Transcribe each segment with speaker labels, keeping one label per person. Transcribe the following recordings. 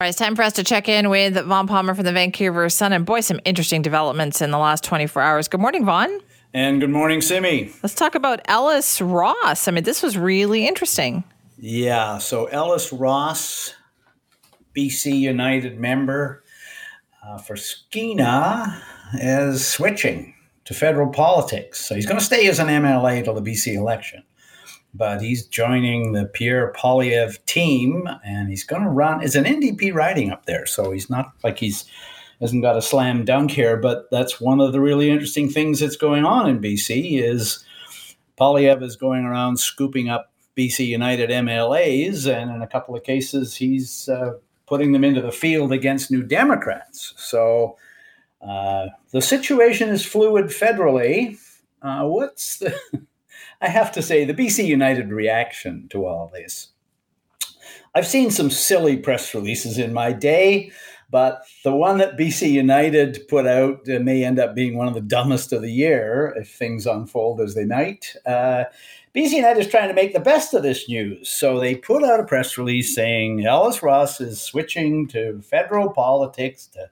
Speaker 1: All right, it's time for us to check in with Vaughn Palmer from the Vancouver Sun. And boy, some interesting developments in the last 24 hours. Good morning, Vaughn.
Speaker 2: And good morning, Simi.
Speaker 1: Let's talk about Ellis Ross. I mean, this was really interesting.
Speaker 2: Yeah, so Ellis Ross, BC United member uh, for Skeena, is switching to federal politics. So he's going to stay as an MLA till the BC election but he's joining the Pierre Poilievre team, and he's going to run. It's an NDP riding up there, so he's not like he's hasn't got a slam dunk here. But that's one of the really interesting things that's going on in BC is Poilievre is going around scooping up BC United MLAs, and in a couple of cases, he's uh, putting them into the field against New Democrats. So uh, the situation is fluid federally. Uh, what's the I have to say, the BC United reaction to all this. I've seen some silly press releases in my day, but the one that BC United put out uh, may end up being one of the dumbest of the year if things unfold as they might. Uh, BC United is trying to make the best of this news. So they put out a press release saying Ellis Ross is switching to federal politics to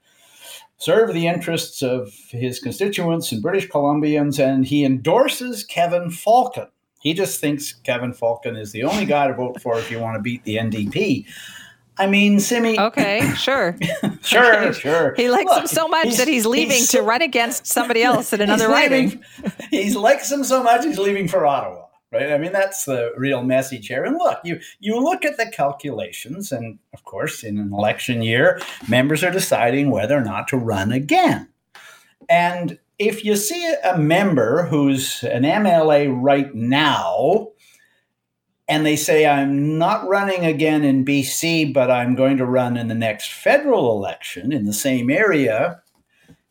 Speaker 2: serve the interests of his constituents and British Columbians, and he endorses Kevin Falcon. He just thinks Kevin Falcon is the only guy to vote for if you want to beat the NDP. I mean, Simi.
Speaker 1: Okay, sure.
Speaker 2: sure, okay. sure.
Speaker 1: He likes Look, him so much that he's leaving he's to run against somebody else in another riding.
Speaker 2: He likes him so much he's leaving for Ottawa right? I mean, that's the real message here. And look, you you look at the calculations, and of course, in an election year, members are deciding whether or not to run again. And if you see a member who's an MLA right now, and they say, I'm not running again in BC, but I'm going to run in the next federal election in the same area,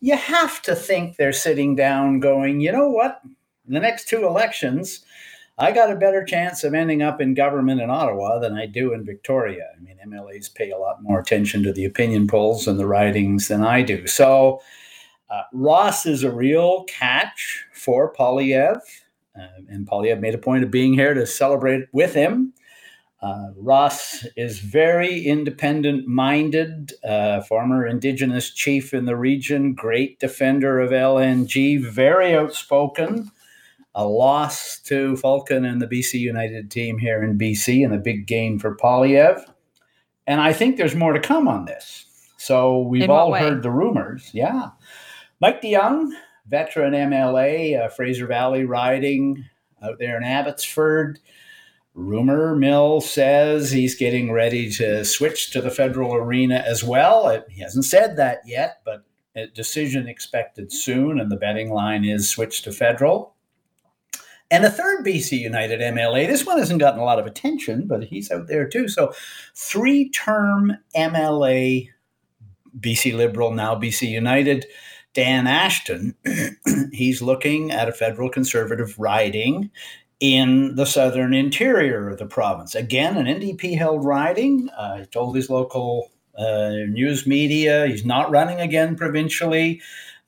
Speaker 2: you have to think they're sitting down going, you know what? In the next two elections, I got a better chance of ending up in government in Ottawa than I do in Victoria. I mean, MLAs pay a lot more attention to the opinion polls and the writings than I do. So uh, Ross is a real catch for Poilievre. Uh, and Poilievre made a point of being here to celebrate with him. Uh, Ross is very independent minded, uh, former Indigenous chief in the region, great defender of LNG, very outspoken a loss to Falcon and the BC United team here in BC and a big gain for Poilievre. And I think there's more to come on this. So we've all way? heard the rumors. Yeah. Mike de Jong, veteran MLA, uh, Fraser Valley riding out there in Abbotsford. Rumor mill says he's getting ready to switch to the federal arena as well. It, he hasn't said that yet, but a decision expected soon, and the betting line is switch to federal. And a third BC United MLA, this one hasn't gotten a lot of attention, but he's out there too. So, three term MLA, BC Liberal, now BC United, Dan Ashton, he's looking at a federal conservative riding in the southern interior of the province. Again, an NDP held riding. Uh, he told his local uh, news media he's not running again provincially.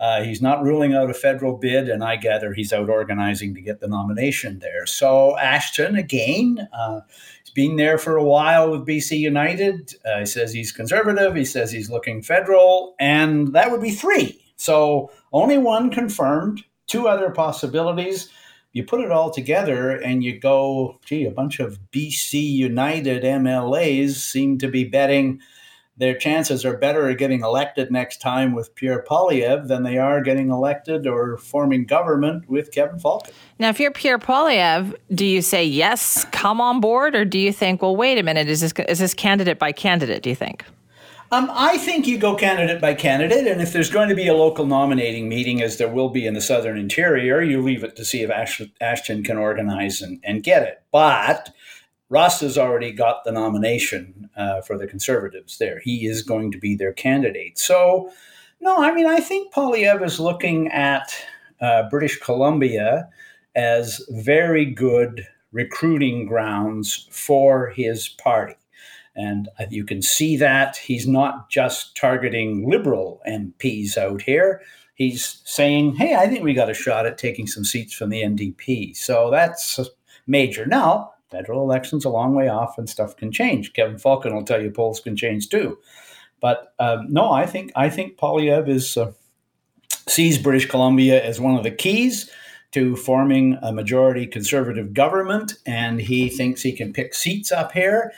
Speaker 2: Uh, he's not ruling out a federal bid, and I gather he's out organizing to get the nomination there. So Ashton, again, uh, he's been there for a while with BC United. Uh, he says he's conservative. He says he's looking federal, and that would be three. So only one confirmed. Two other possibilities. You put it all together, and you go, gee, a bunch of BC United MLAs seem to be betting their chances are better at getting elected next time with Pierre Poilievre than they are getting elected or forming government with Kevin Falcon.
Speaker 1: Now, if you're Pierre Poilievre, do you say yes, come on board, or do you think, well, wait a minute, is this is this candidate by candidate? Do you think?
Speaker 2: Um, I think you go candidate by candidate, and if there's going to be a local nominating meeting, as there will be in the Southern Interior, you leave it to see if Ashton can organize and, and get it. But Ross has already got the nomination uh, for the Conservatives there. He is going to be their candidate. So, no, I mean, I think Poilievre is looking at uh, British Columbia as very good recruiting grounds for his party. And you can see that he's not just targeting liberal MPs out here. He's saying, hey, I think we got a shot at taking some seats from the NDP. So that's major. Now, federal elections a long way off and stuff can change. Kevin Falcon will tell you polls can change too. But um, no, I think I think Poilievre is uh, sees British Columbia as one of the keys to forming a majority conservative government, and he thinks he can pick seats up here.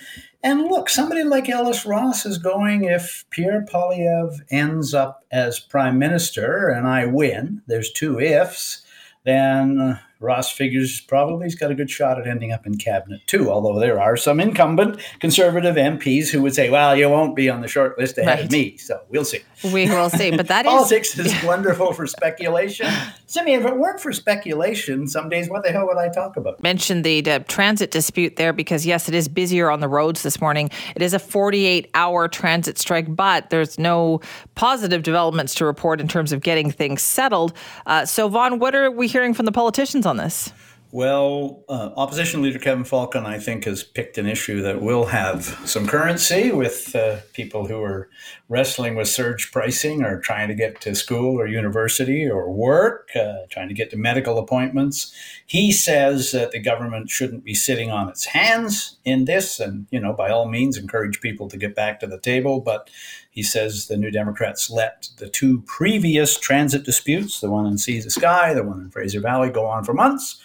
Speaker 2: And look, somebody like Ellis Ross is going if Pierre Poilievre ends up as prime minister and I win, there's two ifs, then Ross figures probably he's got a good shot at ending up in cabinet too, although there are some incumbent conservative MPs who would say, well, you won't be on the short list ahead right. of me. So we'll see.
Speaker 1: We will see. But that
Speaker 2: Politics is, is wonderful for speculation. Simi, if it weren't for speculation, some days what the hell would I talk about?
Speaker 1: Mentioned the transit dispute there because, yes, it is busier on the roads this morning. It is a 48 hour transit strike, but there's no positive developments to report in terms of getting things settled. Uh, so, Vaughn, what are we hearing from the politicians on this?
Speaker 2: Well, uh, opposition leader Kevin Falcon, I think, has picked an issue that will have some currency with uh, people who are wrestling with surge pricing or trying to get to school or university or work, uh, trying to get to medical appointments. He says that the government shouldn't be sitting on its hands in this and, you know, by all means, encourage people to get back to the table. But he says the New Democrats let the two previous transit disputes, the one in Sea to Sky, the one in Fraser Valley, go on for months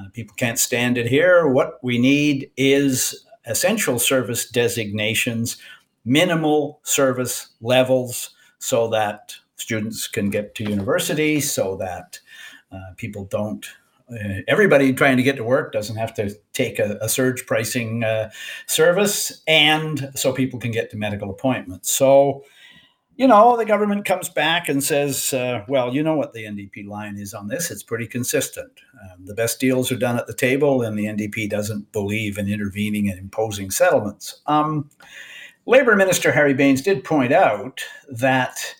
Speaker 2: uh, people can't stand it here. What we need is essential service designations, minimal service levels, so that students can get to university, so that uh, people don't. Uh, everybody trying to get to work doesn't have to take a, a surge pricing uh, service, and so people can get to medical appointments. So, you know, the government comes back and says, uh, well, you know what the NDP line is on this. It's pretty consistent. Um, the best deals are done at the table, and the NDP doesn't believe in intervening and imposing settlements. Um, Labor Minister Harry Bains did point out that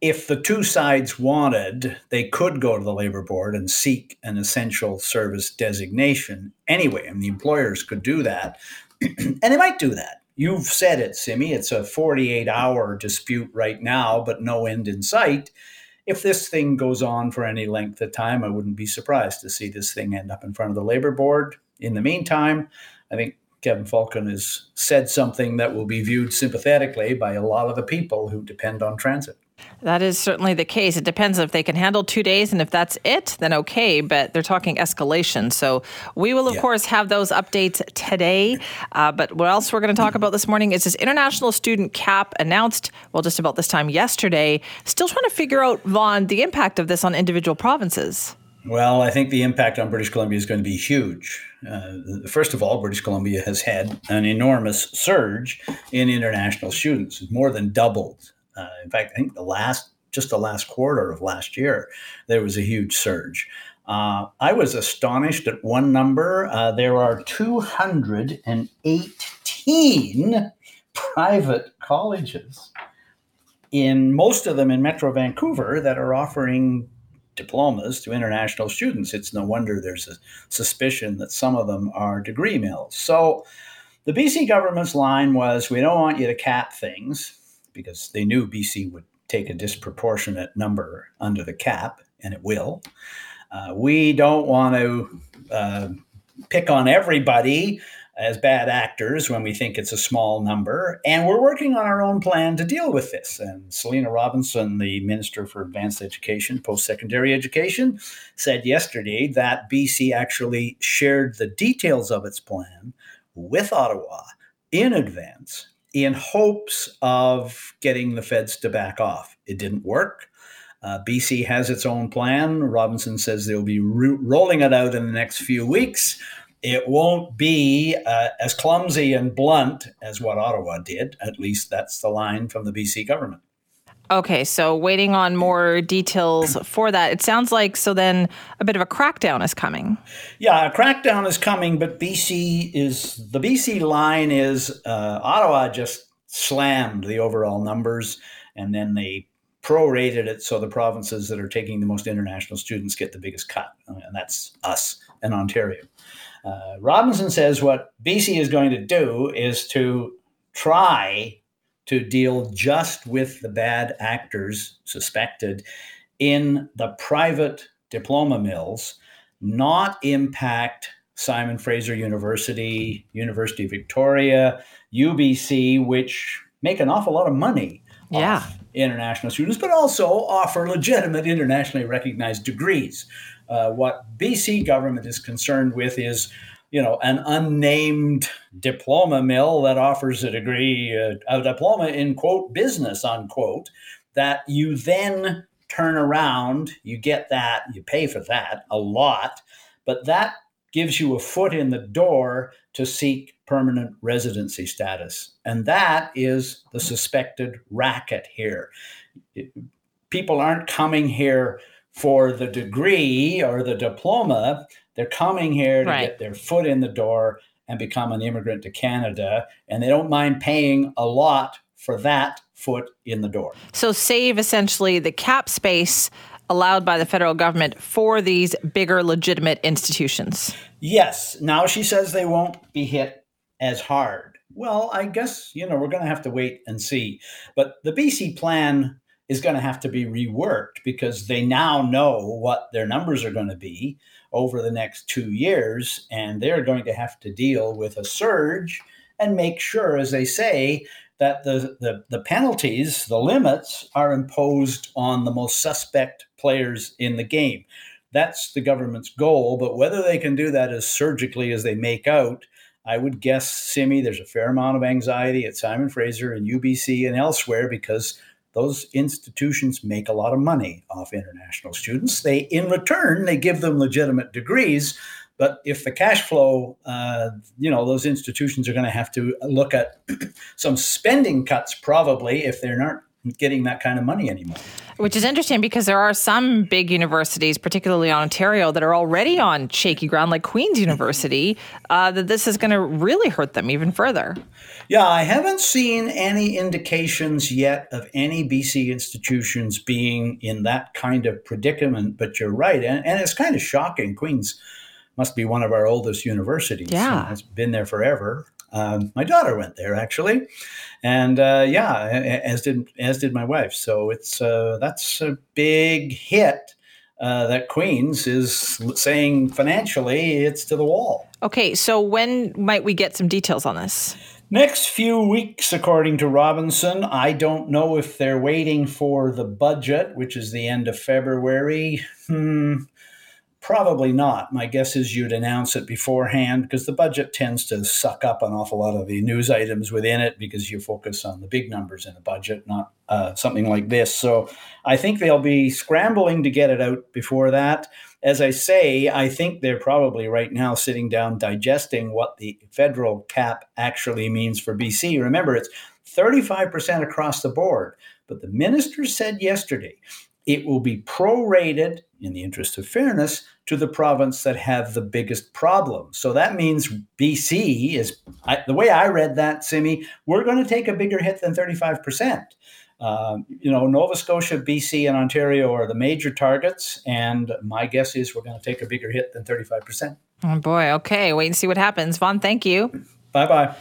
Speaker 2: if the two sides wanted, they could go to the labor board and seek an essential service designation anyway. And the employers could do that. and they might do that. You've said it, Simi. It's a 48 hour dispute right now, but no end in sight. If this thing goes on for any length of time, I wouldn't be surprised to see this thing end up in front of the labor board. In the meantime, I think Kevin Falcon has said something that will be viewed sympathetically by a lot of the people who depend on transit.
Speaker 1: That is certainly the case. It depends if they can handle two days, and if that's it, then okay. But they're talking escalation. So we will, of yeah. course, have those updates today. Uh, but what else we're going to talk about this morning is this international student cap announced, well, just about this time yesterday. Still trying to figure out, Vaughn, the impact of this on individual provinces.
Speaker 2: Well, I think the impact on British Columbia is going to be huge. Uh, first of all, British Columbia has had an enormous surge in international students, more than doubled uh, in fact, I think the last, just the last quarter of last year, there was a huge surge. Uh, I was astonished at one number. Uh, there are 218 private colleges in most of them in Metro Vancouver that are offering diplomas to international students. It's no wonder there's a suspicion that some of them are degree mills. So the BC government's line was we don't want you to cap things because they knew BC would take a disproportionate number under the cap, and it will. Uh, we don't want to uh, pick on everybody as bad actors when we think it's a small number. And we're working on our own plan to deal with this. And Selina Robinson, the Minister for Advanced Education, Post Secondary Education, said yesterday that BC actually shared the details of its plan with Ottawa in advance in hopes of getting the feds to back off. It didn't work. Uh, BC has its own plan. Robinson says they'll be ro- rolling it out in the next few weeks. It won't be uh, as clumsy and blunt as what Ottawa did. At least that's the line from the BC government.
Speaker 1: Okay, so waiting on more details for that. It sounds like so then a bit of a crackdown is coming.
Speaker 2: Yeah, a crackdown is coming, but BC is the BC line is uh, Ottawa just slammed the overall numbers, and then they prorated it so the provinces that are taking the most international students get the biggest cut, and that's us and Ontario. Uh, Robinson says what BC is going to do is to try to deal just with the bad actors suspected in the private diploma mills, not impact Simon Fraser University, University of Victoria, UBC, which make an awful lot of money
Speaker 1: yeah.
Speaker 2: international students, but also offer legitimate internationally recognized degrees. Uh, what BC government is concerned with is, you know, an unnamed diploma mill that offers a degree, uh, a diploma in quote business unquote, that you then turn around, you get that, you pay for that a lot, but that gives you a foot in the door to seek permanent residency status. And that is the suspected racket here. People aren't coming here for the degree or the diploma, they're coming here to right. get their foot in the door and become an immigrant to Canada. And they don't mind paying a lot for that foot in the door.
Speaker 1: So, save essentially the cap space allowed by the federal government for these bigger legitimate institutions.
Speaker 2: Yes. Now she says they won't be hit as hard. Well, I guess, you know, we're going to have to wait and see. But the BC plan is going to have to be reworked because they now know what their numbers are going to be over the next two years. And they're going to have to deal with a surge and make sure, as they say, that the, the, the penalties, the limits, are imposed on the most suspect players in the game. That's the government's goal, but whether they can do that as surgically as they make out, I would guess, Simi, there's a fair amount of anxiety at Simon Fraser and UBC and elsewhere because those institutions make a lot of money off international students. They, in return, they give them legitimate degrees, but if the cash flow, uh, you know, those institutions are going to have to look at some spending cuts probably if they're not getting that kind of money anymore.
Speaker 1: Which is interesting because there are some big universities, particularly in Ontario, that are already on shaky ground, like Queen's University, uh, that this is going to really hurt them even further.
Speaker 2: Yeah, I haven't seen any indications yet of any BC institutions being in that kind of predicament, but you're right. And, and it's kind of shocking. Queen's must be one of our oldest universities.
Speaker 1: Yeah.
Speaker 2: It's been there forever. Um, my daughter went there actually, and uh, yeah, as did as did my wife. So it's uh, that's a big hit uh, that Queens is saying financially it's to the wall.
Speaker 1: Okay, so when might we get some details on this?
Speaker 2: Next few weeks, according to Robinson. I don't know if they're waiting for the budget, which is the end of February. Hmm. Probably not. My guess is you'd announce it beforehand because the budget tends to suck up an awful lot of the news items within it because you focus on the big numbers in the budget, not uh, something like this. So I think they'll be scrambling to get it out before that. As I say, I think they're probably right now sitting down digesting what the federal cap actually means for BC. Remember, it's 35% across the board. But the minister said yesterday it will be prorated in the interest of fairness to the province that have the biggest problem. So that means BC is I, the way I read that, Simi. We're going to take a bigger hit than 35 percent. Um, you know, Nova Scotia, BC, and Ontario are the major targets, and my guess is we're going to take a bigger hit than 35 percent.
Speaker 1: Oh boy! Okay, wait and see what happens. Vaughn, thank you.
Speaker 2: Bye bye.